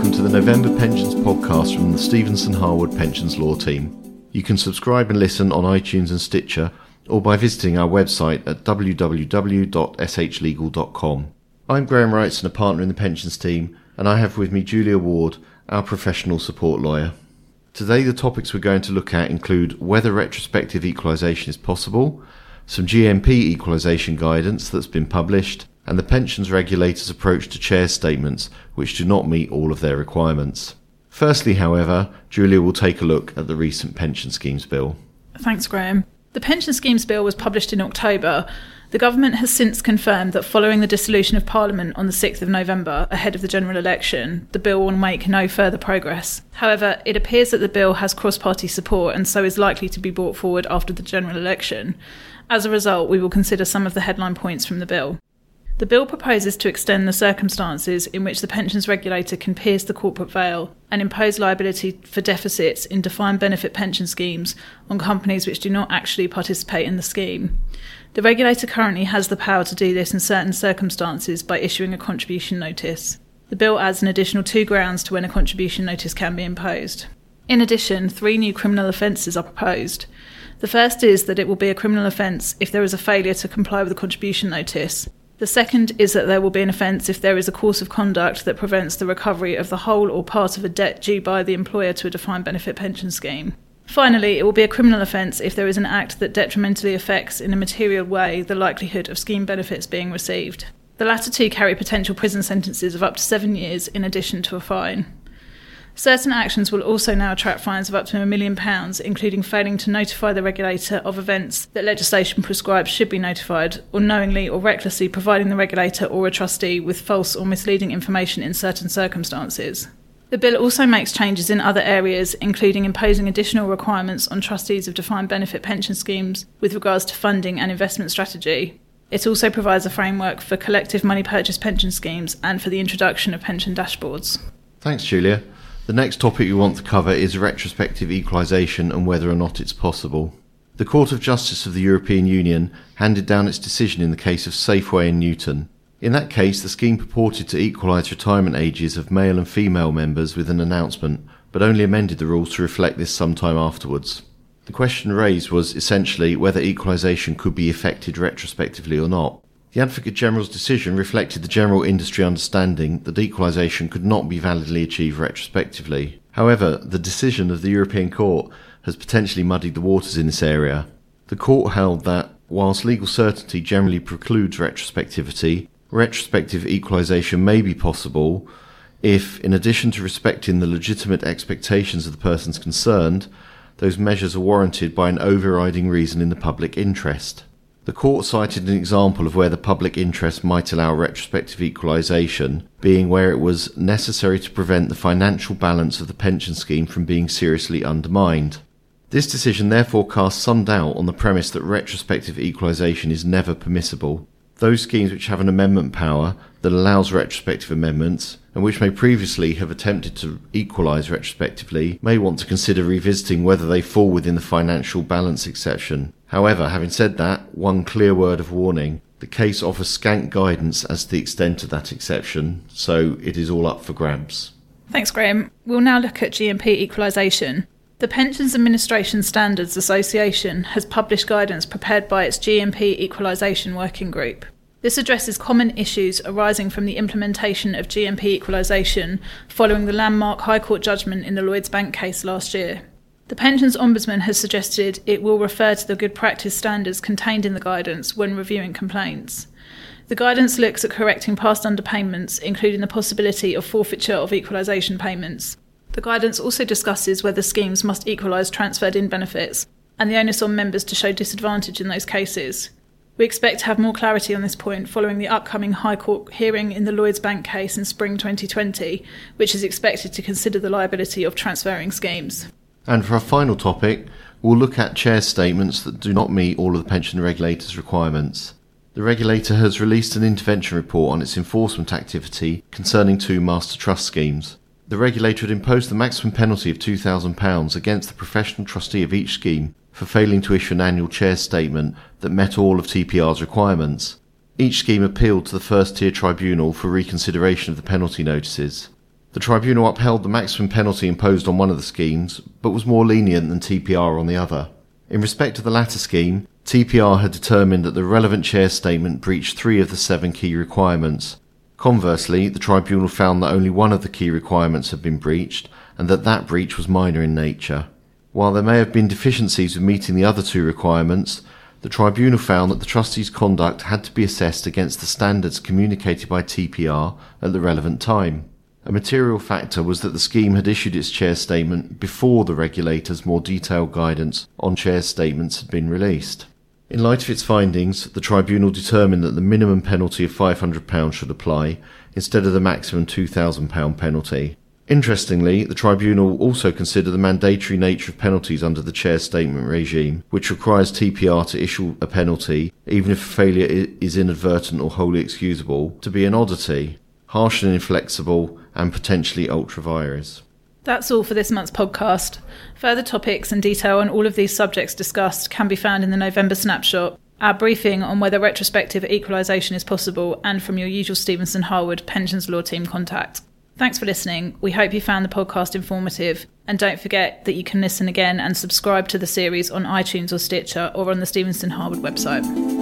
welcome to the November Pensions podcast from the Stephenson Harwood Pensions Law Team. You can subscribe and listen on iTunes and Stitcher or by visiting our website at www.shlegal.com. I'm Graham Wrightson, a partner in the pensions team, and I have with me Julia Ward, our professional support lawyer. Today, the topics we're going to look at include whether retrospective equalisation is possible, some GMP equalisation guidance that's been published, and the pensions regulator's approach to chair statements which do not meet all of their requirements. Firstly, however, Julia will take a look at the recent Pension Schemes Bill. Thanks, Graham. The Pension Schemes Bill was published in October. The government has since confirmed that following the dissolution of Parliament on the 6th of November, ahead of the general election, the bill will make no further progress. However, it appears that the bill has cross party support and so is likely to be brought forward after the general election. As a result, we will consider some of the headline points from the bill. The bill proposes to extend the circumstances in which the pensions regulator can pierce the corporate veil and impose liability for deficits in defined benefit pension schemes on companies which do not actually participate in the scheme. The regulator currently has the power to do this in certain circumstances by issuing a contribution notice. The bill adds an additional two grounds to when a contribution notice can be imposed. In addition, three new criminal offences are proposed. The first is that it will be a criminal offence if there is a failure to comply with the contribution notice, the second is that there will be an offence if there is a course of conduct that prevents the recovery of the whole or part of a debt due by the employer to a defined benefit pension scheme. Finally, it will be a criminal offence if there is an act that detrimentally affects in a material way the likelihood of scheme benefits being received. The latter two carry potential prison sentences of up to seven years in addition to a fine. Certain actions will also now attract fines of up to a million pounds, including failing to notify the regulator of events that legislation prescribes should be notified, or knowingly or recklessly providing the regulator or a trustee with false or misleading information in certain circumstances. The bill also makes changes in other areas, including imposing additional requirements on trustees of defined benefit pension schemes with regards to funding and investment strategy. It also provides a framework for collective money purchase pension schemes and for the introduction of pension dashboards. Thanks, Julia. The next topic we want to cover is retrospective equalisation and whether or not it's possible. The Court of Justice of the European Union handed down its decision in the case of Safeway and Newton. In that case, the scheme purported to equalise retirement ages of male and female members with an announcement, but only amended the rules to reflect this some time afterwards. The question raised was essentially whether equalisation could be effected retrospectively or not. The Advocate General's decision reflected the general industry understanding that equalisation could not be validly achieved retrospectively. However, the decision of the European Court has potentially muddied the waters in this area. The Court held that, whilst legal certainty generally precludes retrospectivity, retrospective equalisation may be possible if, in addition to respecting the legitimate expectations of the persons concerned, those measures are warranted by an overriding reason in the public interest. The court cited an example of where the public interest might allow retrospective equalisation, being where it was necessary to prevent the financial balance of the pension scheme from being seriously undermined. This decision therefore casts some doubt on the premise that retrospective equalisation is never permissible. Those schemes which have an amendment power that allows retrospective amendments, and which may previously have attempted to equalise retrospectively, may want to consider revisiting whether they fall within the financial balance exception. However, having said that, one clear word of warning. The case offers scant guidance as to the extent of that exception, so it is all up for grabs. Thanks, Graham. We'll now look at GMP equalisation. The Pensions Administration Standards Association has published guidance prepared by its GMP Equalisation Working Group. This addresses common issues arising from the implementation of GMP equalisation following the landmark High Court judgment in the Lloyds Bank case last year. The Pensions Ombudsman has suggested it will refer to the good practice standards contained in the guidance when reviewing complaints. The guidance looks at correcting past underpayments, including the possibility of forfeiture of equalisation payments. The guidance also discusses whether schemes must equalise transferred in benefits and the onus on members to show disadvantage in those cases. We expect to have more clarity on this point following the upcoming High Court hearing in the Lloyds Bank case in spring 2020, which is expected to consider the liability of transferring schemes. And for our final topic, we'll look at chair statements that do not meet all of the pension regulator's requirements. The regulator has released an intervention report on its enforcement activity concerning two master trust schemes. The regulator had imposed the maximum penalty of £2,000 against the professional trustee of each scheme for failing to issue an annual chair statement that met all of TPR's requirements. Each scheme appealed to the first tier tribunal for reconsideration of the penalty notices. The tribunal upheld the maximum penalty imposed on one of the schemes, but was more lenient than TPR on the other. In respect to the latter scheme, TPR had determined that the relevant chair statement breached three of the seven key requirements. Conversely, the tribunal found that only one of the key requirements had been breached, and that that breach was minor in nature. While there may have been deficiencies in meeting the other two requirements, the tribunal found that the trustee's conduct had to be assessed against the standards communicated by TPR at the relevant time. A material factor was that the scheme had issued its chair statement before the regulator's more detailed guidance on chair statements had been released. In light of its findings, the tribunal determined that the minimum penalty of £500 should apply instead of the maximum £2,000 penalty. Interestingly, the tribunal also considered the mandatory nature of penalties under the chair statement regime, which requires TPR to issue a penalty, even if failure is inadvertent or wholly excusable, to be an oddity, harsh and inflexible, and potentially ultra vires. That's all for this month's podcast. Further topics and detail on all of these subjects discussed can be found in the November snapshot, our briefing on whether retrospective equalisation is possible, and from your usual Stephenson Harwood Pensions Law Team contact. Thanks for listening. We hope you found the podcast informative. And don't forget that you can listen again and subscribe to the series on iTunes or Stitcher or on the Stephenson Harwood website.